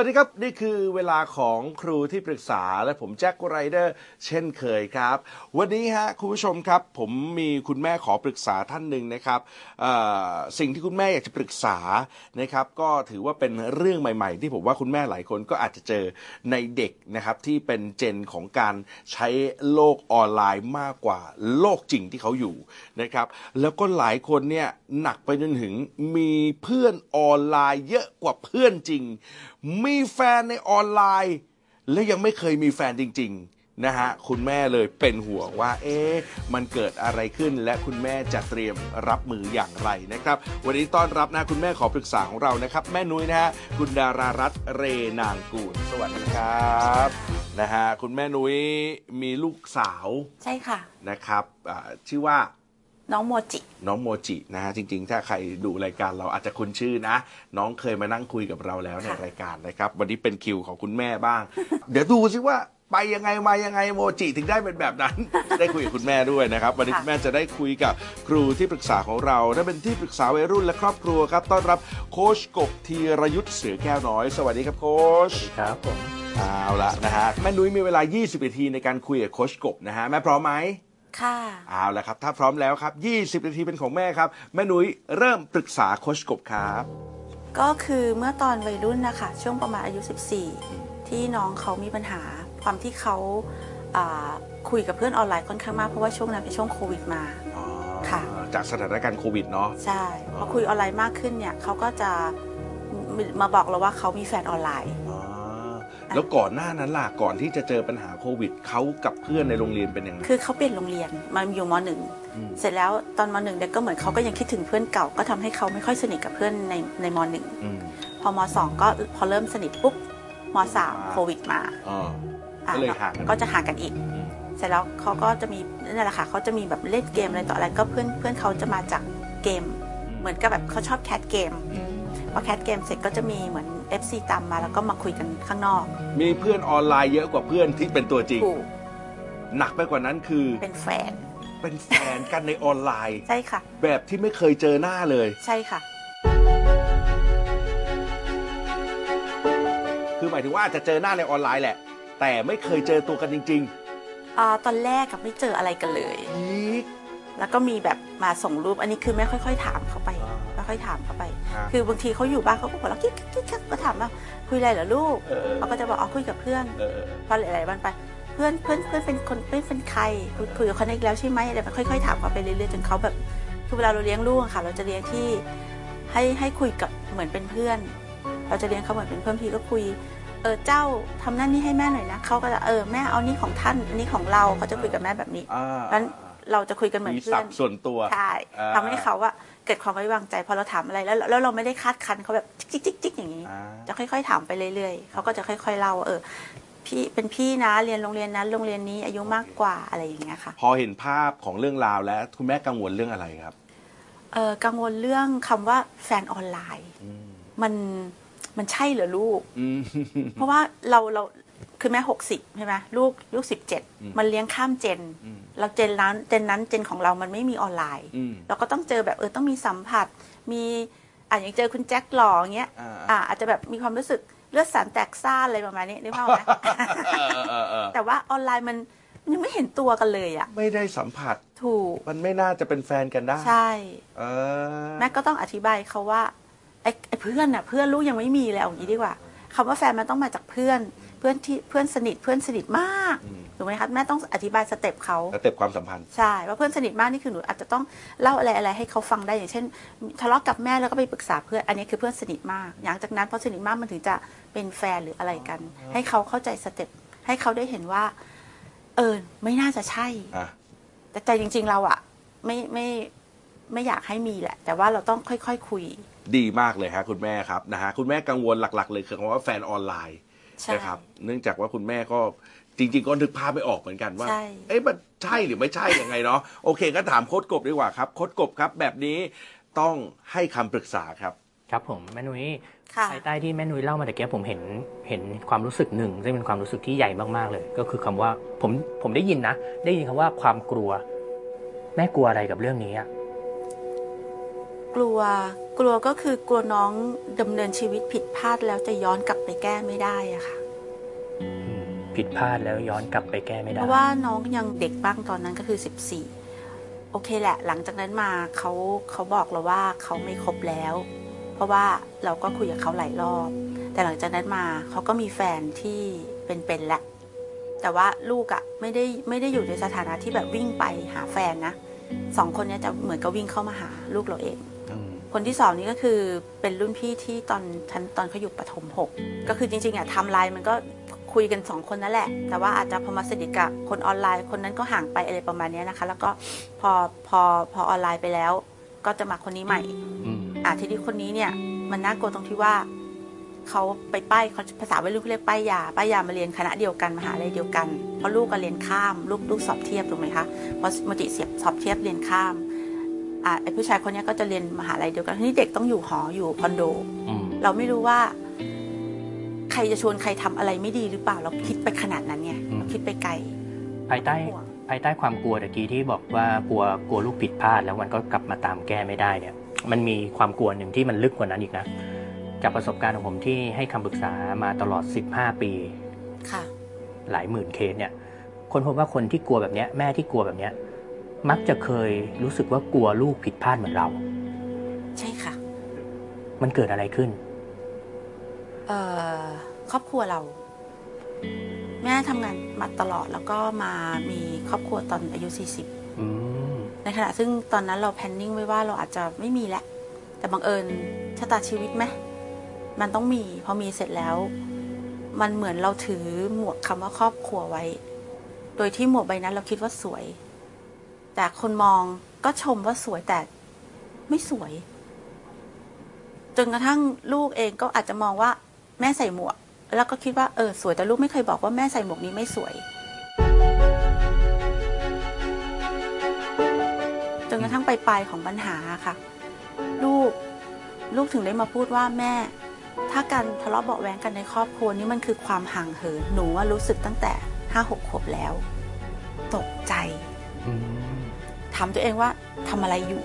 วัสดีครับ นี่คือเวลาของครูที่ปรึกษาและผมแจ็คไรเดอร์เช่นเคยครับ วันนี้ฮะคุณผู้ชมครับ ผมมีคุณแม่ขอปรึกษาท่านหนึ่งนะครับสิ่งที่คุณแม่อยากจะปรึกษานะครับ ก็ถือว่าเป็นเรื่องใหม่ๆ ที่ผมว่าคุณแม่หลายคนก็อาจจะเจอในเด็กนะครับที่เป็นเจนของการใช้โลกออนไลน์มากกว่าโลกจริงที่เขาอยู่นะครับ แล้วก็หลายคนเนี่ยหนักไปจนถึงมีเพื่อนออนไลน์เยอะกว่าเพื่อนจริงมีแฟนในออนไลน์ และยังไม่เคยมีแฟนจริง ๆ นะฮะ คุณแม่เลยเป็นห่วงว่า เอ๊ะ มันเกิดอะไรขึ้น และคุณแม่จะเตรียมรับมืออย่างไรนะครับ วันนี้ต้อนรับนะคุณแม่ขอปรึกษาของเรานะครับ แม่นุ้ยนะฮะคุณดารารัตน์เรนางกูลสวัสดีครับนะฮะคุณแม่นุ้ยมีลูกสาวใช่ค่ะนะครับอ่าชื่อว่า น้องโมจิ น้องโมจินะฮะจริงๆ ถ้าใครดูรายการเราอาจจะคุ้นชื่อนะ น้องเคยมานั่งคุยกับเราแล้วในค่ะ รายการนะครับ วันนี้เป็นคิวของคุณแม่บ้าง เดี๋ยวดูซิว่าไปยังไงมายังไงโมจิถึงได้เป็นแบบนั้น ได้คุยกับคุณแม่ด้วยนะครับ วันนี้คุณแม่จะได้คุยกับครูที่ปรึกษาของเราและเป็นที่ปรึกษาวัยรุ่นและครอบครัวครับต้อนรับโค้ชกบธีรยุทธ์เสือแก้วน้อย สวัสดีครับโค้ชครับผมเอาละนะฮะแม่นุ้ยมีเวลา 20นาทีในการคุยกับโค้ชกบนะฮะแม่พร้อมไหม ค่ะ เอาละครับ ถ้าพร้อมแล้วครับ 20 นาทีเป็นของแม่ครับ แม่นุ้ยเริ่มปรึกษาโคชกบครับ ก็คือเมื่อตอนวัยรุ่นนะคะ ช่วงประมาณอายุ 14 ที่น้องเขามีปัญหา ความที่เขาอ่าคุยกับเพื่อนออนไลน์ค่อนข้างมาก เพราะว่าช่วงนั้นเป็นช่วงโควิดมาค่ะ จากสถานการณ์โควิดเนาะ ใช่พอคุยออนไลน์มากขึ้นเนี่ยเขาก็จะมาบอกเราว่าเขามีแฟนออนไลน์อ๋อ แล้วก่อนหน้านั้นล่ะก่อนที่จะเจอปัญหาโควิดเขากับเพื่อนในโรงเรียนเป็นยังไง คือเขาเปลี่ยนโรงเรียนมาอยู่มหนึ่งมเสร็จแล้วตอนมหนึ่งเนี่ยก็เหมือนเขาก็ยังคิดถึงเพื่อนเก่าก็ทำให้เขาไม่ค่อยสนิทกับเพื่อนในในมหนึ่งอืมพอมสองก็พอเริ่มสนิทปุ๊บมสามโควิดมาอ๋ออะก็เลยห่างกันก็จะห่างกันอีกอืมเสร็จแล้วเขาก็จะมีนั่นแหละค่ะเขาจะมีแบบเล่นเกมอะไรต่ออะไรก็เพื่อนเพื่อนเขาจะมาจากเกม เหมือนกับแบบเขาชอบ cast เกมอืมพอ cast เกมเสร็จก็จะมีเหมือน FC ตามมาแล้วก็มาคุยกันข้างนอกมีเพื่อนออนไลน์เยอะกว่าเพื่อนที่เป็นตัวจริง ถูกหนักไปกว่านั้นคือเป็นแฟน เป็นแฟนกันในออนไลน์ ใช่ค่ะ แบบที่ไม่เคยเจอหน้าเลย ใช่ค่ะ คือหมายถึงว่าอาจจะเจอหน้าในออนไลน์แหละ แต่ไม่เคยเจอตัวกันจริงอ่าตอนแรกกับไม่เจออะไรกันเลยๆอีกแล้วก็มีแบบมาส่งรูปอันนี้คือแม่ค่อยๆถามเขาไปอ่า ค่อยๆถามเขาไป อ่าคือบางทีเขาอยู่บ้านเขาก็บอกเรากิ๊กกิ๊กกิ๊กก็ถามว่าคุยอะไรเหรอลูกเออ เขาก็จะบอกอ๋อคุยกับเพื่อน เออเออพอหลายๆวันไป เพื่อนเพื่อนเพื่อนเป็นคนเพื่อนเป็นใครคุยคุยกับคนนี้อีกแล้วใช่ไหมอะไรแบบค่อยๆถามเขาไปเรื่อยๆจนเขาแบบคือเวลาเราเลี้ยงลูกอะค่ะ เราจะเลี้ยงที่ให้ให้คุยกับเหมือนเป็นเพื่อน เราจะเลี้ยงเขาเหมือนเป็นเพื่อนพี่ก็คุย เออเจ้าทำนั่นนี่ให้แม่หน่อยนะเขาก็จะเออแม่เอานี่ของท่านอันนี้ของเราเขาจะคุยกับแม่แบบนี้ อ่านั้น เราจะคุยกันเหมือนมีเพื่ศัอพนท์ส่วนตัว ใช่อ่า ทำให้เขาว่า เกิดความไว้วางใจพอเราถามอะไรแล้วแล้วเราไม่ได้คาดคันเขาแบบจิ๊กจิ๊กจิ๊กอย่างนี้ อ่า จะค่อย ๆ ถามไปเรื่อยๆเขาก็จะค่อย ๆเล่าว่าเออ พี่เป็นพี่นะเรียนโรงเรียนนั้นโรงเรียนนี้อายุมากกว่าอะไรอย่างเงี้ยค่ะ พอเห็นภาพของเรื่องราวแล้วคุณแม่กังวลเรื่องอะไรครับ เออกังวลเรื่องคำว่าแฟนออนไลน์ อืมมันมันใช่เหรอลูก อืม เพราะว่าเราเรา คือแม่หกสิบใช่ไหมลูกลูกสิบเจ็ดอืมมันเลี้ยงข้ามเจนอืมเราเจนนั้นเจนนั้นเจนของเรามันไม่มีออนไลน์อืมเราก็ต้องเจอแบบเออต้องมีสัมผัส มีอะอย่างเจอคุณแจ็คหล่ออย่างเงี้ยอ่าอะอาจจะแบบมีความรู้สึกเลือดสาวแตกซ่านอะไรประมาณนี้นึกภาพไหมเออเออเออแต่ว่าออนไลน์มันมันยังไม่เห็นตัวกันเลยอะไม่ได้สัมผัสถูกมันไม่น่าจะเป็นแฟนกันได้ ใช่เออแม่ก็ต้องอธิบายเขาว่าไอ้ไอ้เพื่อนอะเพื่อนลูกยังไม่มีเลยเอาอย่างนี้ดีกว่าคำว่าแฟนมันต้องมาจากเพื่อน เพื่อนที่เพื่อนสนิทเพื่อนสนิทมากถูกไหมคะแม่ต้องอธิบาย step เขาสเต็ปความสัมพันธ์ ใช่ว่าเพื่อนสนิทมากนี่คือหนูอาจจะต้องเล่าอะไรอะไรให้เขาฟังได้อย่างเช่น ทะเลาะกับแม่แล้วก็ไปปรึกษาเพื่อนอันนี้คือเพื่อนสนิทมากหลังจากนั้นพอสนิทมากมันถึงจะเป็นแฟนหรืออะไรกัน ให้เขาเข้าใจสเต็ปให้เขาได้เห็นว่า เออไม่น่าจะใช่ อะ แต่ใจจริง ๆ เราอะไม่ไม่ไม่อยากให้มีแหละ แต่ว่าเราต้องค่อยๆคคุย ดีมากเลยฮะคุณแม่ครับนะฮะคุณแม่กังวลหลัก ๆ เลยคือคำว่าแฟนออนไลน์ใช่ นะครับเนื่องจากว่าคุณแม่ก็จริง ๆ ก็นึกภาพไม่ออกเหมือนกันว่าใช่เอ๊ะมันใช่หรือไม่ใช่ยังไงเนาะโอเค ก็ถามโค้ดกบดีกว่าครับโค้ดกบครับ แบบนี้ต้องให้คำปรึกษาครับ ครับผมแม่นุ้ยค่ะภายใต้ที่แม่นุ้ยเล่ามาตะเกียบผมเห็นเห็นความรู้สึกหนึ่งซึ่งเป็นความรู้สึกที่ใหญ่มากๆเลย ก็คือคำว่าผมผมได้ยินนะ ได้ยินคำว่าความกลัว แม่กลัวอะไรกับเรื่องนี้อะ กกลัว กลัวก็คือกลัวน้องดำเนินชีวิตผิดพลาดแล้วจะย้อนกลับไปแก้ไม่ได้อะค่ะอืมผิดพลาดแล้วย้อนกลับไปแก้ไม่เพได้ราะว่าน้องยังเด็กบ้างตอนนั้นก็คือ 14 โอเคแหละ หลังจากนั้นมาเขาเขาบอกเราว่าเขาไม่ครบแล้ว เพราะว่าเราก็คุยกับเขาหลายรอบ แต่หลังจากนั้นมาเขาก็มีแฟนที่เป็นๆแหละ แต่ว่าลูกอะ่ะไม่ได้ไม่ได้อยู่ในสถานะที่แบบวิ่งไปหาแฟนนะสองคนเนี้ยจะเหมือนกับวิ่งเข้ามาหาลูกเราเองอืม คนที่สองนี่ก็คือเป็นรุ่นพี่ที่ตอนชั้นตอนเขาอยู่ประถมหกก็คือจริงๆอะไทำลายมันก็คุยกันสองคนนั่นแหละ แต่ว่าอาจจะพอมาสนิทกับคนออนไลน์ คนนั้นก็ห่างไปอะไรประมาณเนี้ยนะคะ แล้วก็พอพอพอออนไลน์ไปแล้ว ก็จะมาคนนี้ใหม่อืมอะทีนี้คนนี้เนี่ย มันน่ากลัวตรงที่ว่าเขาไปป้ายเขาภาษาวัยรุ่นเขาเรียกป้ายยาป้ายยามาเรียนคณะเดียวกันมหาลัยเดียวกันเพราะลูกก็เรียนข้าม ลูกลูกสอบเทียบถูกไหมคะเพราะมติเสียบสอบเทียบเรียนข้าม อะไอผู้ชายคนเนี้ยก็จะเรียนมหาลัยเดียวกันทีนี้เด็กต้องอยู่หออยู่คอนโด อืมเราไม่รู้ว่า ใครจะชวนใครทำอะไรไม่ดีหรือเปล่า เราคิดไปขนาดนั้นไงเราคิดไปไกลภายใต้ภายใต้ความกลัวตะกี้ที่บอกว่ากลัวกลัวลูกผิดพลาดแล้วมันก็กลับมาตามแก้ไม่ได้เนี่ย มันมีความกลัวหนึ่งที่มันลึกกว่านั้นอีกนะ จากประสบการณ์ของผมที่ให้คำปรึกษามาตลอด 15 ปี ค่ะ หลายหมื่นเคสเนี่ย คนพบว่าคนที่กลัวแบบเนี้ยแม่ที่กลัวแบบเนี้ย มักจะเคยรู้สึกว่ากลัวลูกผิดพลาดเหมือนเรา ใช่ค่ะ มันเกิดอะไรขึ้น เอ่อครอบครัวเรา แม่ทำงานมาตลอดแล้วก็มามีครอบครัวตอนอายุ40อืมในขณะซึ่งตอนนั้นเราแพนนิ่งไว้ว่าเราอาจจะไม่มีแล้วแต่บังเอิญชะตาชีวิตไหมมันต้องมีพอมีเสร็จแล้ว มันเหมือนเราถือหมวกคำว่าครอบครัวไว้ โดยที่หมวกใบนั้นเราคิดว่าสวย แต่คนมองก็ชมว่าสวยแต่ไม่สวย จนกระทั่งลูกเองก็อาจจะมองว่าแม่ใส่หมวก แล้วก็คิดว่าเออสวยแต่ลูกไม่เคยบอกว่าแม่ใส่หมวกนี้ไม่สวย จนกระทั่งปลายของปัญหาค่ะ ลูกลูกถึงได้มาพูดว่าแม่ ถ้าการทะเลาะเบาะแว้งกันในครอบครัวนี้มันคือความห่างเหินหนูว่ารู้สึกตั้งแต่ห้าหกขวบแล้ว ตกใจ ถามตัวเองว่าทำอะไรอยู่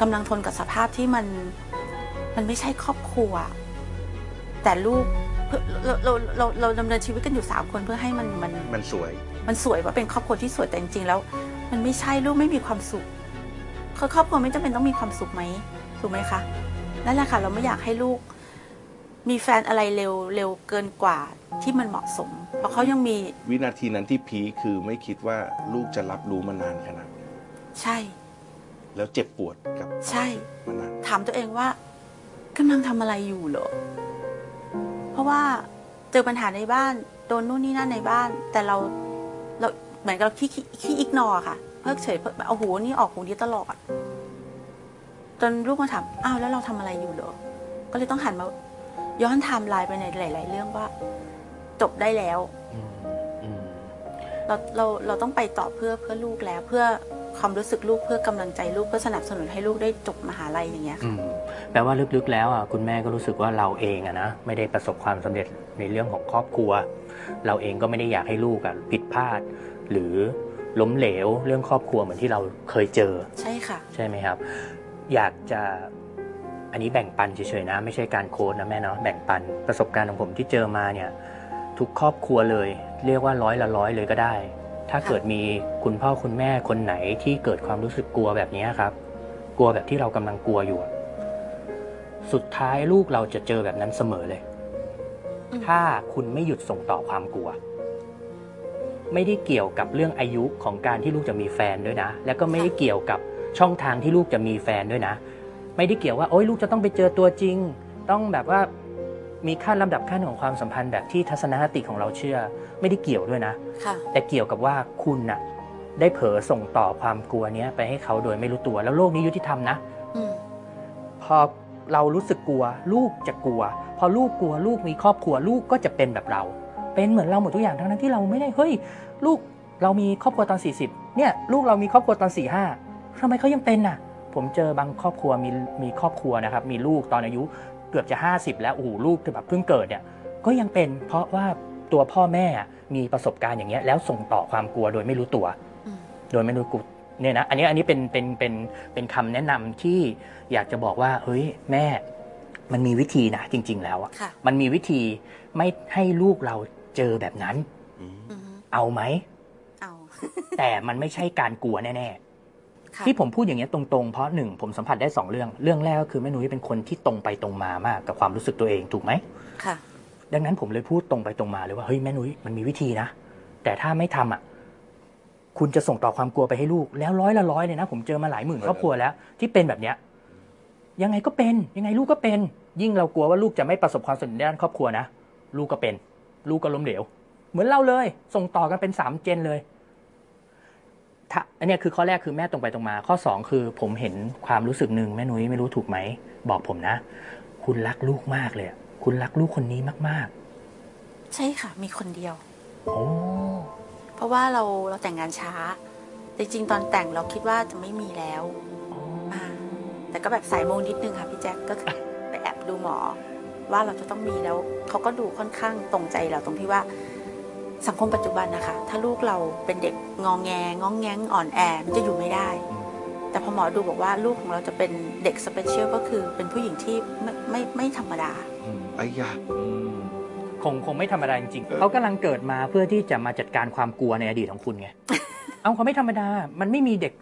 กำลังทนกับสภาพที่มันมันไม่ใช่ครอบครัว แต่ลูกเพื่อเราเราเราเราดำเนินชีวิตกันอยู่สามคนเพื่อให้มันมันมันสวย มันสวยว่าเป็นครอบครัวที่สวยแต่จริงๆแล้ว มันไม่ใช่ลูกไม่มีความสุขคือครอบครัวไม่จำเป็นต้องมีความสุขไหมถูกไหมคะนั่นแหละค่ะ เราไม่อยากให้ลูก มีแฟนอะไรเร็วเร็วเกินกว่าที่มันเหมาะสม เพราะเขายังมีวินาทีนั้นที่พีคคือไม่คิดว่าลูกจะรับรู้มานานขนาดนี้ ใช่ แล้วเจ็บปวดกับใช่มานานถามตัวเองว่ากำลังทำอะไรอยู่เหรอ เพราะว่าเจอปัญหาในบ้าน โดนนู่นนี่นั่นในบ้าน แต่เราเราเหมือนกับเราขี้ขี้ขี้ ignore ค่ะ เพิกเฉยเพิกแบบโอ้โหนี่ออกหูนี้ตลอด จนลูกมาถามอ้าวแล้วเราทำอะไรอยู่เหรอ ก็เลยต้องหันมา ย้อนไทม์ไลน์ไปในหลาย ๆ เรื่องว่า จบได้แล้วอืมอืมเราเราเราต้องไปต่อเพื่อเพื่อลูกแล้วเพื่อ ความรู้สึกลูกเพื่อกำลังใจลูกเพื่อสนับสนุนให้ลูกได้จบมหาลัยอย่างเงี้ยค่ะอืมแปลว่าลึกๆแล้วอะคุณแม่ก็รู้สึกว่าเราเองอะนะไม่ได้ประสบความสำเร็จในเรื่องของครอบครัว เราเองก็ไม่ได้อยากให้ลูกอะผิดพลาด หรือล้มเหลวเรื่องครอบครัวเหมือนที่เราเคยเจอ ใช่ค่ะ ใช่ไหมครับ อยากจะอันนี้แบ่งปันเฉยๆนะ ไม่ใช่การโค้ดนะแม่เนาะแบ่งปันประสบการณ์ของผมที่เจอมาเนี่ย ทุกครอบครัวเลย เรียกว่าร้อยละร้อยเลยก็ได้ ถ้าเกิดมีคุณพ่อคุณแม่คนไหนที่เกิดความรู้สึกกลัวแบบนี้ครับ กลัวแบบที่เรากำลังกลัวอยู่อะสุดท้ายลูกเราจะเจอแบบนั้นเสมอเลยอืมถ้าคุณไม่หยุดส่งต่อความกลัว ไม่ได้เกี่ยวกับเรื่องอายุของการที่ลูกจะมีแฟนด้วยนะ แล้วก็ไม่ได้เกี่ยวกับช่องทางที่ลูกจะมีแฟนด้วยนะ ไม่ได้เกี่ยวว่าโอ้ยลูกจะต้องไปเจอตัวจริง ต้องแบบว่า มีขั้นลำดับขั้นของความสัมพันธ์แบบที่ทัศนคติของเราเชื่อ ไม่ได้เกี่ยวด้วยนะ ค่ะ แต่เกี่ยวกับว่าคุณน่ะได้เผลอส่งต่อความกลัวเนี้ยไปให้เขาโดยไม่รู้ตัว แล้วโลกนี้ยุติธรรมนะ อืม พอเรารู้สึกกลัว ลูกจะกลัว พอลูกกลัวลูกมีครอบครัว ลูกก็จะเป็นแบบเรา เป็นเหมือนเราหมดทุกอย่างทั้งนั้นที่เราไม่ได้เฮ้ย ลูกเรามีครอบครัวตอน 40 เนี่ย ลูกเรามีครอบครัวตอน 4 5ทำไมเขายังเป็นน่ะ ผมเจอบางครอบครัวมีมีครอบครัวนะครับ มีลูกตอนอายุ เกือบจะ 50 แล้วโอ้โหลูกแบบเพิ่งเกิดเนี่ยก็ยังเป็นเพราะว่าตัวพ่อแม่มีประสบการณ์อย่างเงี้ยแล้วส่งต่อความกลัวโดยไม่รู้ตัวอืมโดยไม่รู้กุเนี่ยนะอันนี้อันนี้เป็นเป็นเป็นเป็นคำแนะนำที่อยากจะบอกว่าเฮ้ยแม่มันมีวิธีนะจริง ๆ แล้วอะค่ะมันมีวิธีไม่ให้ลูกเราเจอแบบนั้นอือฮึเอาไหมเอาแต่มันไม่ใช่การกลัวแน่ๆค่ะ ที่ผมพูดอย่างเงี้ยตรงๆ เพราะหนึ่งผมสัมผัสได้สองเรื่อง เรื่องแรกก็คือแม่นุ้ยเป็นคนที่ตรงไปตรงมามากกับความรู้สึกตัวเองถูกไหมค่ะ ดังนั้นผมเลยพูดตรงไปตรงมาเลยว่าเฮ้ยแม่นุ้ยมันมีวิธีนะ แต่ถ้าไม่ทำอะคุณจะส่งต่อความกลัวไปให้ลูก แล้วร้อยละร้อยเลยนะ ผมเจอมาหลายหมื่นครอบครัวแล้ว ที่เป็นแบบเนี้ยยังไงก็เป็นยังไงลูกก็เป็น ยิ่งเรากลัวว่าลูกจะไม่ประสบความสำเร็จในด้านครอบครัวนะลูกก็เป็น ลูกก็ล้มเหลว เหมือนเราเลย ส่งต่อกันเป็นสามเจนเลย ถ้าอันเนี้ยคือข้อแรกคือแม่ตรงไปตรงมา ข้อสองคือผมเห็นความรู้สึกหนึ่งแม่นุ้ยไม่รู้ถูกไหม บอกผมนะ คุณรักลูกมากเลยอะคุณรักลูกคนนี้มากๆ ใช่ค่ะ มีคนเดียว โอ้เพราะว่าเราเราแต่งงานช้า จริงๆ ตอนแต่งเราคิดว่าจะไม่มีแล้วอ่าแต่ก็แบบสายโมงนิดนึงค่ะพี่แจ็คก็คือไปแอบดูหมอ ว่าเราจะต้องมีแล้วเขาก็ดูค่อนข้างตรงใจเราตรงที่ว่า สังคมปัจจุบันนะคะ ถ้าลูกเราเป็นเด็กงองแงงองแงงอ่อนแอมันจะอยู่ไม่ได้ แต่พอหมอดูบอกว่าลูกของเราจะเป็นเด็ก special ก็คือเป็นผู้หญิงที่ไม่ไม่ไม่ธรรมดาไอ้ยาคงคงไม่ธรรมดาจริงๆเขากำลังเกิดมาเพื่อที่จะมาจัดการความกลัวในอดีตของคุณไง เอาเขาไม่ธรรมดา มันไม่มีเด็ก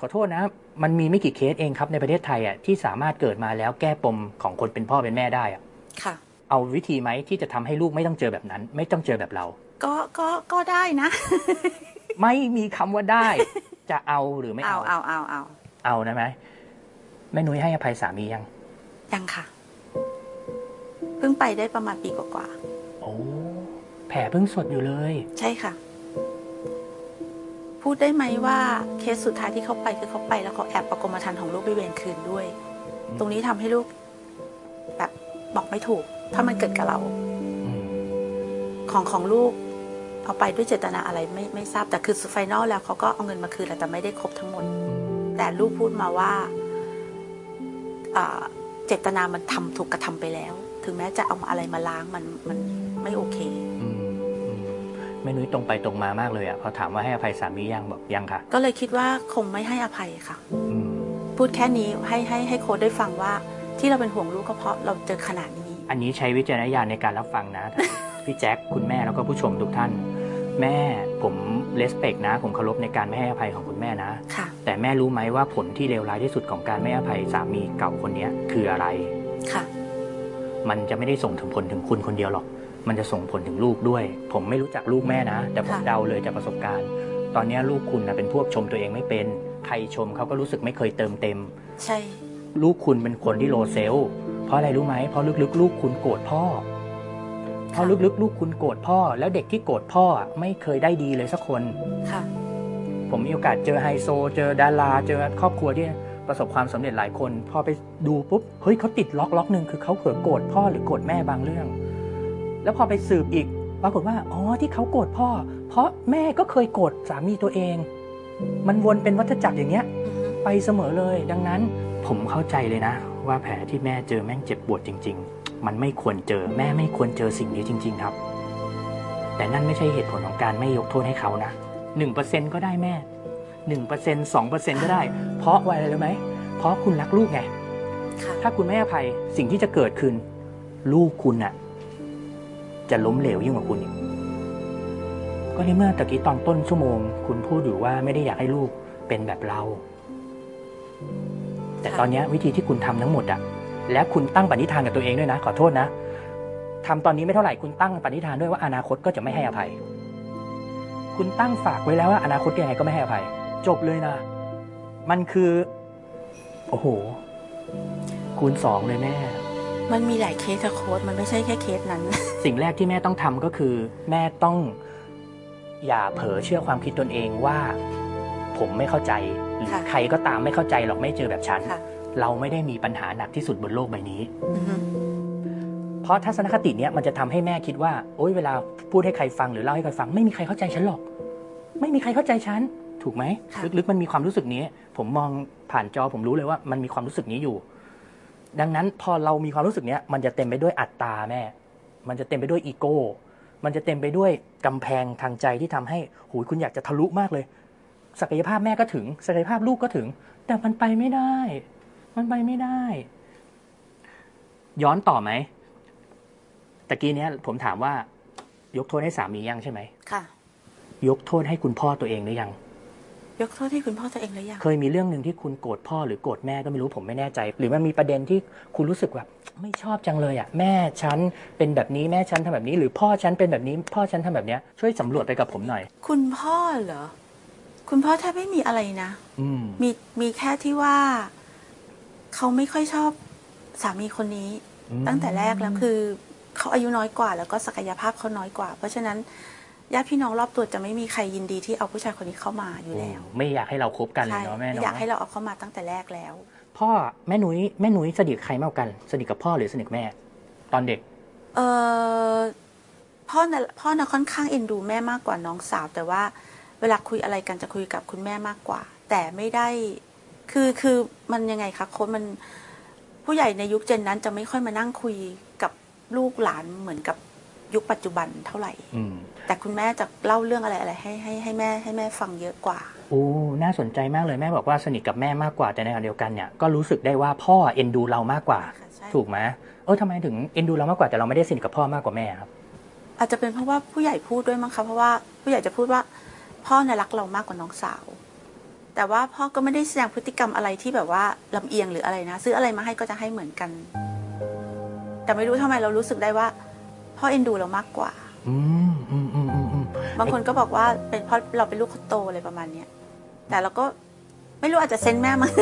ขอโทษนะ มันมีไม่กี่เคสเองครับในประเทศไทยอะที่สามารถเกิดมาแล้วแก้ปมของคนเป็นพ่อเป็นแม่ได้อะค่ะ เอาวิธีไหมที่จะทำให้ลูกไม่ต้องเจอแบบนั้น ไม่ต้องเจอแบบเรา ก็ก็ก็ได้นะ ไม่มีคำว่าได้ จะเอาหรือไม่เอาเอาเอาเอาเอาเอานะไหมแม่นุ้ยให้อภัยสามียัง ยังค่ะ เพิ่งไปได้ประมาณปีกว่าโอ้แผลเพิ่งสดอยู่เลย ๆใช่ค่ะ พูดได้ไหมว่าเคสสุดท้ายที่เขาไปคือเขาไปแล้วเขาแอบประกรมธรรม์ของลูกไปเวรคืนด้วย อืม ตรงนี้ทำให้ลูก แบบบอกไม่ถูก ถ้ามันเกิดกับเรา อืมของของลูก เอาไปด้วยเจตนาอะไรไม่ไม่ทราบแต่คือสุดไฟนอลแล้วเขาก็เอาเงินมาคืนแล้วแต่ไม่ได้ครบทั้งหมด แต่ลูกพูดมาว่าอ่าเจตนามันทำถูกกระทำไปแล้ว ถึงแม้จะเอามาอะไรมาล้างมันมันไม่โอเคอืมอืมแม่นุ้ยตรงไปตรงมามากเลยอะพอถามว่าให้อภัยสามียังบอกยังค่ะ ก็เลยคิดว่าคงไม่ให้อภัยค่ะอืมพูดแค่นี้ให้ให้ให้โค้ดได้ฟังว่า ที่เราเป็นห่วงลูกก็เพราะเราเจอขนาดนี้ อันนี้ใช้วิจารณญาณในการรับฟังนะ พี่แจ็คคุณแม่แล้วก็ผู้ชมทุกท่าน แม่ผมเลสเปกนะ ผมเคารพในการไม่ให้อภัยของคุณแม่นะ ค่ะ แต่แม่รู้ไหมว่าผลที่เลวร้ายที่สุดของการไม่ให้อภัยสามีเก่าคนเนี้ยคืออะไร ค่ะ มันจะไม่ได้ส่งถึงผลถึงคุณคนเดียวหรอก มันจะส่งผลถึงลูกด้วย ผมไม่รู้จักลูกแม่นะ แต่ผมค่ะ เดาเลยจากประสบการณ์ ตอนเนี้ยลูกคุณนะเป็นพวกชมตัวเองไม่เป็น ใครชมเขาก็รู้สึกไม่เคยเติมเต็ม ใช่ ลูกคุณเป็นคนที่โลเซลล์เพราะอะไรรู้ไหม เพราะลึกๆ ลูกคุณโกรธพ่อ เพราะลึกๆ ลูกคุณโกรธพ่อ แล้วเด็กที่โกรธพ่ออะไม่เคยได้ดีเลยสักคนค่ะ ผมมีโอกาสเจอไฮโซ เจอดาราเจอครอบครัวที่ประสบความสำเร็จหลายคน พอไปดูปุ๊บเฮ้ยเขาติดล็อกล็อกหนึ่งคือเขาเผื่อโกรธพ่อหรือโกรธแม่บางเรื่อง แล้วพอไปสืบอีก ปรากฏว่าอ๋อที่เขาโกรธพ่อ เพราะแม่ก็เคยโกรธสามีตัวเอง มันวนเป็นวัฏจักรอย่างเงี้ยอือฮึไปเสมอเลย ดังนั้นผมเข้าใจเลยนะ ว่าแผลที่แม่เจอแม่งเจ็บปวดจริง ๆ มันไม่ควรเจอแม่ไม่ควรเจอสิ่งนี้จริง ๆ ครับ แต่นั่นไม่ใช่เหตุผลของการไม่ยกโทษให้เขานะหนึ่งเปอร์เซ็นก็ได้แม่หนึ่งเปอร์เซ็นสองเปอร์เซ็นก็ได้ เพราะว่าอะไรรู้ไหมเพราะคุณรักลูกไงค่ะถ้าคุณไม่ให้อภัยสิ่งที่จะเกิดขึ้น ลูกคุณน่ะ จะล้มเหลวยิ่งกว่าคุณอีกก็ในเมื่อตะกี้ตอนต้นชั่วโมง คุณพูดอยู่ว่าไม่ได้อยากให้ลูกเป็นแบบเรา แต่ค่ะตอนเนี้ยวิธีที่คุณทำทั้งหมดอะ และคุณตั้งปณิธานกับตัวเองด้วยนะ ขอโทษนะทำตอนนี้ไม่เท่าไหร่คุณตั้งปณิธานด้วยว่าอนาคตก็จะไม่ให้อภัย คุณตั้งฝากไว้แล้วว่าอนาคตยังไงก็ไม่ให้อภัย จบเลยนะ มันคือ โอ้โห คูณสองเลยแม่ มันมีหลายเคสค่ะโค้ดมันไม่ใช่แค่เคสนั้น สิ่งแรกที่แม่ต้องทำก็คือ แม่ต้องอย่าเผลอเชื่อความคิดตนเองว่า ผมไม่เข้าใจหรือค่ะใครก็ตามไม่เข้าใจหรอกไม่เจอแบบฉันค่ะ เราไม่ได้มีปัญหาหนักที่สุดบนโลกใบนี้อือฮึเพราะทัศนคติเนี้ยมันจะทำให้แม่คิดว่า โอ๊ยเวลาพูดให้ใครฟังหรือเล่าให้ใครฟัง ไม่มีใครเข้าใจฉันหรอก ไม่มีใครเข้าใจฉัน ถูกไหมค่ะลึกๆมันมีความรู้สึกนี้ ผมมองผ่านจอผมรู้เลยว่า มันมีความรู้สึกนี้อยู่ ดังนั้นพอเรามีความรู้สึกเนี้ยมันจะเต็มไปด้วยอัตตาแม่ มันจะเต็มไปด้วยอีโก้ มันจะเต็มไปด้วยกำแพงทางใจที่ทำให้หูยคุณอยากจะทะลุมากเลย ศักยภาพแม่ก็ถึงศักยภาพลูกก็ถึง แต่มันไปไม่ได้ มันไปไม่ได้ ย้อนต่อไหมตะกี้เนี้ยผมถามว่ายกโทษให้สามียังใช่ไหม ค่ะ ยกโทษให้คุณพ่อตัวเองหรือยัง ยกโทษให้คุณพ่อตัวเองหรือยัง เคยมีเรื่องหนึ่งที่คุณโกรธพ่อหรือโกรธแม่ก็ไม่รู้ผมไม่แน่ใจ หรือมันมีประเด็นที่คุณรู้สึกแบบไม่ชอบจังเลยอะแม่ฉันเป็นแบบนี้แม่ฉันทำแบบนี้ หรือพ่อฉันเป็นแบบนี้ พ่อฉันทำแบบเนี้ยช่วยสำรวจไปกับผมหน่อย คุณพ่อเหรอ คุณพ่อแทบไม่มีอะไรนะ อืมมีมีแค่ที่ว่า เขาไม่ค่อยชอบสามีคนนี้อืมตั้งแต่แรกแล้วคือเขาอายุน้อยกว่า แล้วก็ศักยภาพเขาน้อยกว่า เพราะฉะนั้นญาติพี่น้องรอบตัวจะไม่มีใครยินดีที่เอาผู้ชายคนนี้เข้ามาอยู่แล้ว ไม่อยากให้เราคบกันเลใช่ยเนาะแม่ไม่เนาะอยากให้เราเอาเข้ามาตั้งแต่แรกแล้ว พ่อแม่นุ้ยแม่นุ้ยสนิทกับใครมากกว่ากัน สนิทกับพ่อหรือสนิทกับแม่ ตอนเด็ก เออพ่อน่ะพ่อน่ะค่อนข้างเอ็นดูแม่มากกว่าน้องสาว แต่ว่าเวลาคุยอะไรกันจะคุยกับคุณแม่มากกว่า แต่ไม่ได้ คือคือมันยังไงคะโค้ดมันผู้ใหญ่ในยุคเจนนั้นจะไม่ค่อยมานั่งคุยกับลูกหลานเหมือนกับยุคปัจจุบันเท่าไหร่ อืม แต่คุณแม่จะเล่าเรื่องอะไรอะไรให้ให้ให้แม่ให้แม่ฟังเยอะกว่า โอ้ น่าสนใจมากเลยแม่บอกว่าสนิทกับแม่มากกว่าแต่ในขณะเดียวกันเนี่ยก็รู้สึกได้ว่าพ่อเอ็นดูเรามากกว่า ค่ะใช่ ถูกไหมเออทำไมถึงเอ็นดูเรามากกว่าแต่เราไม่ได้สนิทกับพ่อมากกว่าแม่ครับอาจจะเป็นเพราะว่าผู้ใหญ่พูดด้วยมั้งคะเพราะว่าผู้ใหญ่จะพูดว่า พ่อน่ะรักเรามากกว่าน้องสาว แต่ว่าพ่อก็ไม่ได้แสดงพฤติกรรมอะไรที่แบบว่าลำเอียงหรืออะไรนะ ซื้ออะไรมาให้ก็จะให้เหมือนกัน แต่ไม่รู้ทำไมเรารู้สึกได้ว่า พ่อเอ็นดูเรามากกว่า อืมอืมอืมอืมอืมบางคนก็บอกว่าเป็นเพราะเราเป็นลูกคนโตอะไรประมาณเนี้ยแต่เราก็ไม่รู้อาจจะเซนส์แม่มั้ง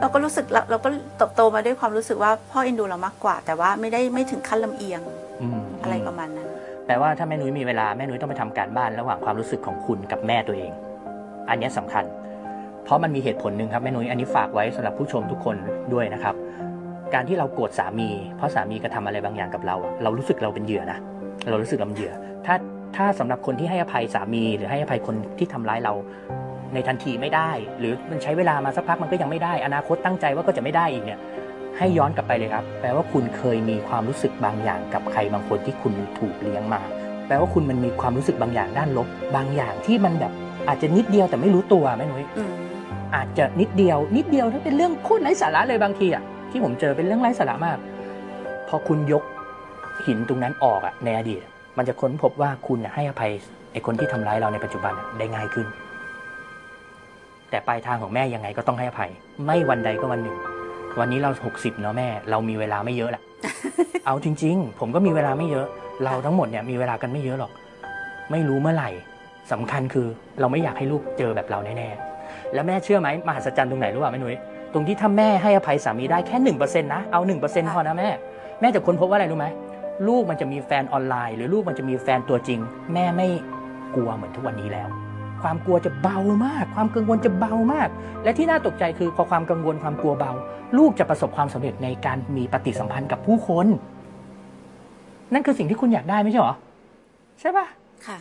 เราก็รู้สึกเราเราก็เติบโตมาด้วยความรู้สึกว่าพ่อเอ็นดูเรามากกว่า แต่ว่าไม่ได้ไม่ถึงขั้นลำเอียงอืมอะไรประมาณนั้น แปลว่าถ้าแม่นุ้ยมีเวลาแม่นุ้ยต้องไปทำการบ้านระหว่างความรู้สึกของคุณกับแม่ตัวเอง อันเนี้ยสำคัญ เพราะมันมีเหตุผลหนึ่งครับแม่นุ้ยอันนี้ฝากไว้สำหรับผู้ชมทุกคนด้วยนะครับ การที่เราโกรธสามี เพราะสามีกระทำอะไรบางอย่างกับเรา เรารู้สึกเราเป็นเหยื่อนะเรารู้สึกเราเป็นเหยื่อ ถ้าถ้าสำหรับคนที่ให้อภัยสามี หรือให้อภัยคนที่ทำร้ายเราในทันทีไม่ได้ หรือมันใช้เวลามาสักพักมันก็ยังไม่ได้ อนาคตตั้งใจว่าก็จะไม่ได้อีกเนี่ยให้ย้อนกลับไปเลยครับ แปลว่าคุณเคยมีความรู้สึกบางอย่างกับใครบางคนที่คุณถูกเลี้ยงมา แปลว่าคุณมันมีความรู้สึกบางอย่างด้านลบ บางอย่างที่มันแบบอาจจะนิดเดียวแต่ไม่รู้ตัวแม่นุ้ย อาจจะนิดเดียว นิดเดียวถ้าเป็นเรื่องโคตรไร้สาระเลยบางทีอะที่ผมเจอเป็นเรื่องไร้สาระมาก พอคุณยกหินตรงนั้นออกอะในอดีต มันจะค้นพบว่าคุณให้อภัยไอ้คนที่ทำร้ายเราในปัจจุบันได้ง่ายขึ้น แต่ปลายทางของแม่ยังไงก็ต้องให้อภัย ไม่วันใดก็วันหนึ่ง วันนี้เราหกสิบเนาะแม่ เรามีเวลาไม่เยอะแหละเอาจริง ๆ ผมก็มีเวลาไม่เยอะ เราทั้งหมดเนี่ยมีเวลากันไม่เยอะหรอก ไม่รู้เมื่อไหร่สำคัญคือเราไม่อยากให้ลูกเจอแบบเราแน่ๆ แล้วแม่เชื่อไหมมหัศจรรย์ตรงไหนรู้ป่ะแม่นุ้ยตรงที่ถ้าแม่ให้อภัยสามีได้แค่หนึ่งเปอร์เซ็นต์นะเอาหนึ่งเปอร์เซ็นต์พอนะแม่ แม่จะค้นพบว่าอะไรรู้ไหมลูกมันจะมีแฟนออนไลน์ หรือลูกมันจะมีแฟนตัวจริง แม่ไม่กลัวเหมือนทุกวันนี้แล้ว ความกลัวจะเบามาก ความกังวลจะเบามาก และที่น่าตกใจคือพอความกังวลความกลัวเบา ลูกจะประสบความสำเร็จในการมีปฏิสัมพันธ์กับผู้คน นั่นคือสิ่งที่คุณอยากได้ไม่ใช่เหรอใช่ปะค่ะ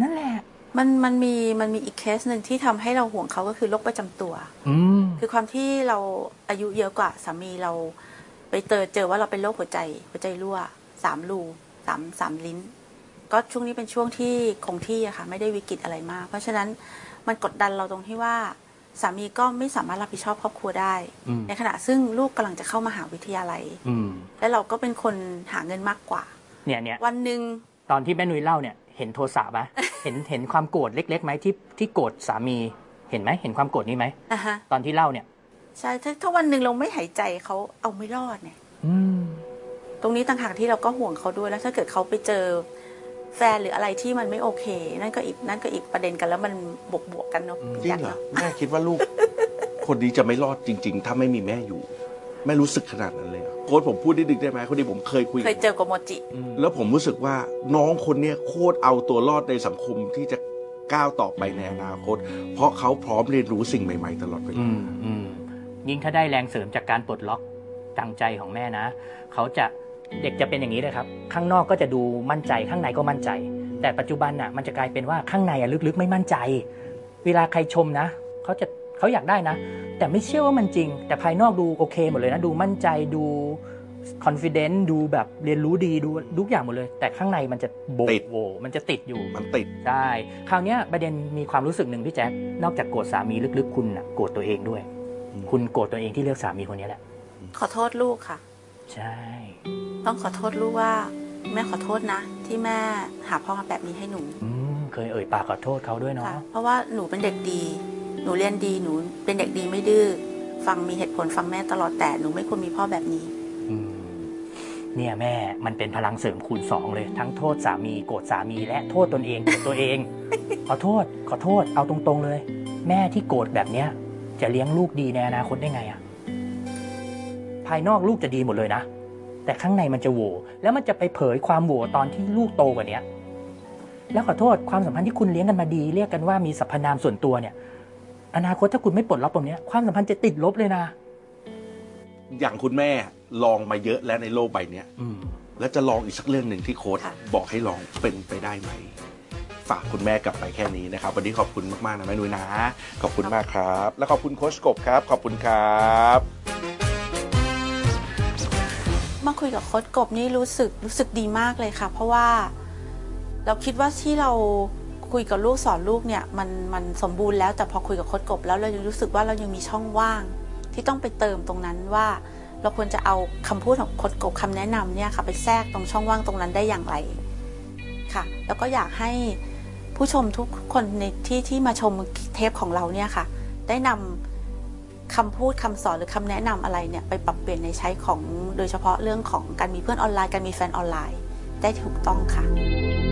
นั่นแหละ มันมันมีมันมีอีกเคสหนึ่งที่ทำให้เราห่วงเขาก็คือโรคประจำตัวอืมคือความที่เราอายุเยอะกว่าสามีเรา ไปเจอเจอว่าเราเป็นโรคหัวใจ หัวใจรั่วสามรูสามสามลิ้น ก็ช่วงนี้เป็นช่วงที่คงที่อะค่ะ ไม่ได้วิกฤตอะไรมาก เพราะฉะนั้นมันกดดันเราตรงที่ว่า สามีก็ไม่สามารถรับผิดชอบครอบครัวได้อืมในขณะซึ่งลูกกำลังจะเข้ามาหาวิทยาลัยอืมและเราก็เป็นคนหาเงินมากกว่า เนี่ยเนี่ยวันหนึ่งตอนที่แม่นุ้ยเล่าเนี่ย เห็นโทสะปะเห็นเห็นความโกรธเล็กๆไหมที่ที่โกรธสามีเห็นไหมเห็นความโกรธนี้ไหมอะฮะตอนที่เล่าเนี่ย ใช่ถ้าถ้าวันหนึ่งเราไม่หายใจเขาเอาไม่รอดเนี่ย อืม ตรงนี้ต่างหากที่เราก็ห่วงเขาด้วยแล้ว ถ้าเกิดเขาไปเจอแฟนหรืออะไรที่มันไม่โอเค นั่นก็อีกนั่นก็อีกประเด็นกันแล้วมันบวกบวกๆกันเนาะจริพี่งเหรอแจ๊คเนาะแม่คิดว่าลูก คนนี้จะไม่รอดจริง ๆ ถ้าไม่มีแม่อยู่ แม่รู้สึกขนาดนั้นเลยเหรอ โค้ชผมพูดนิดนึงได้ไหมคนนี้ผมเคยคุย เคยเจอกับโมจิ แล้วผมรู้สึกว่าน้องคนเนี้ยโคตรเอาตัวรอดในสังคมที่จะก้าวต่อไปในอนาคต เพราะเขาพร้อมเรียนรู้สิ่งใหม่ ๆ ตลอดเวอืลามอืมยิ่งถ้าได้แรงเสริมจากการปลดล็อกดังใจของแม่นะ เขาจะเด็กจะเป็นอย่างนี้เลยครับ ข้างนอกก็จะดูมั่นใจข้างในก็มั่นใจ แต่ปัจจุบันน่ะมันจะกลายเป็นว่าข้างในอะลึกๆ ไม่มั่นใจ เวลาใครชมนะเขาจะเขาอยากได้นะ แต่ไม่เชื่อว่ามันจริง แต่ภายนอกดูโอเคหมดเลยนะดูมั่นใจดู confident ดูแบบเรียนรู้ดีดูทุกอย่างหมดเลย แต่ข้างในมันจะโบติด โวมันจะติดอยู่มันติด ใช่คราวเนี้ยประเด็นมีความรู้สึกหนึ่งพี่แจ๊คนอกจากโกรธสามีลึกๆ คุณน่ะโกรธตัวเองด้วย อืม คุณโกรธตัวเองที่เลือกสามีคนนี้แหละ ขอโทษลูกค่ะ ใช่ ต้องขอโทษลูกว่า แม่ขอโทษนะ ที่แม่หาพ่อมาแบบนี้ให้หนูอืมเคยเอ่ยปากขอโทษเขาด้วยเนาะค่ะ เพราะว่าหนูเป็นเด็กดี หนูเรียนดีหนูเป็นเด็กดีไม่ดื้อฟังมีเหตุผลฟังแม่ตลอดแต่หนูไม่ควรมีพ่อแบบนี้ อืมเนี่ยแม่มันเป็นพลังเสริมคูณสองเลย ทั้งโทษสามีโกรธสามีและโทษตนเองโกรธตัวเอง ขอโทษขอโทษเอาตรงๆเลย แม่ที่โกรธแบบเนี้ย จะเลี้ยงลูกดีในอนาคตได้ไงอะภายนอกลูกจะดีหมดเลยนะ แต่ข้างในมันจะโหวแล้วมันจะไปเผยความโหวตอนที่ลูกโตกว่าเนี้ยแล้วขอโทษความสัมพันธ์ที่คุณเลี้ยงกันมาดี เรียกกันว่ามีสรรพนามส่วนตัวเนี่ย อนาคตถ้าคุณไม่ปลดล็อกตรงเนี้ยความสัมพันธ์จะติดลบเลยนะ อย่างคุณแม่ลองมาเยอะแล้วในโลกใบเนี้ยอืมแล้วจะลองอีกสักเรื่องหนึ่งที่โค้ดค่ะบอกให้ลองเป็นไปได้ไหม ฝากคุณแม่กลับไปแค่นี้นะครับ วันนี้ขอบคุณมาก ๆ นะแม่นุ้ยนะ ขอบคุณมากครับ และขอบคุณโค้ชกบครับ ขอบคุณครับมาคุยกับโค้ชกบนี่รู้สึกรู้สึกดีมากเลยค่ะ เพราะว่าเราคิดว่าที่เรา คุยกับลูกสอนลูกเนี่ยมันมันสมบูรณ์แล้วแต่พอคุยกับโค้ชกบแล้วเรายังรู้สึกว่าเรายังมีช่องว่าง ที่ต้องไปเติมตรงนั้นว่า เราควรจะเอาคำพูดของโค้ชกบคำแนะนำเนี่ยค่ะไปแทรกตรงช่องว่างตรงนั้นได้อย่างไรค่ะ แล้วก็อยากให้ผู้ชมทุกคนในที่ที่มาชมเทปของเราเนี่ยค่ะ ได้นำคำพูดคำสอนหรือคำแนะนำอะไรเนี่ยไปปรับเปลี่ยนในใช้ของโดยเฉพาะเรื่องของการมีเพื่อนออนไลน์การมีแฟนออนไลน์ ได้ถูกต้องค่ะ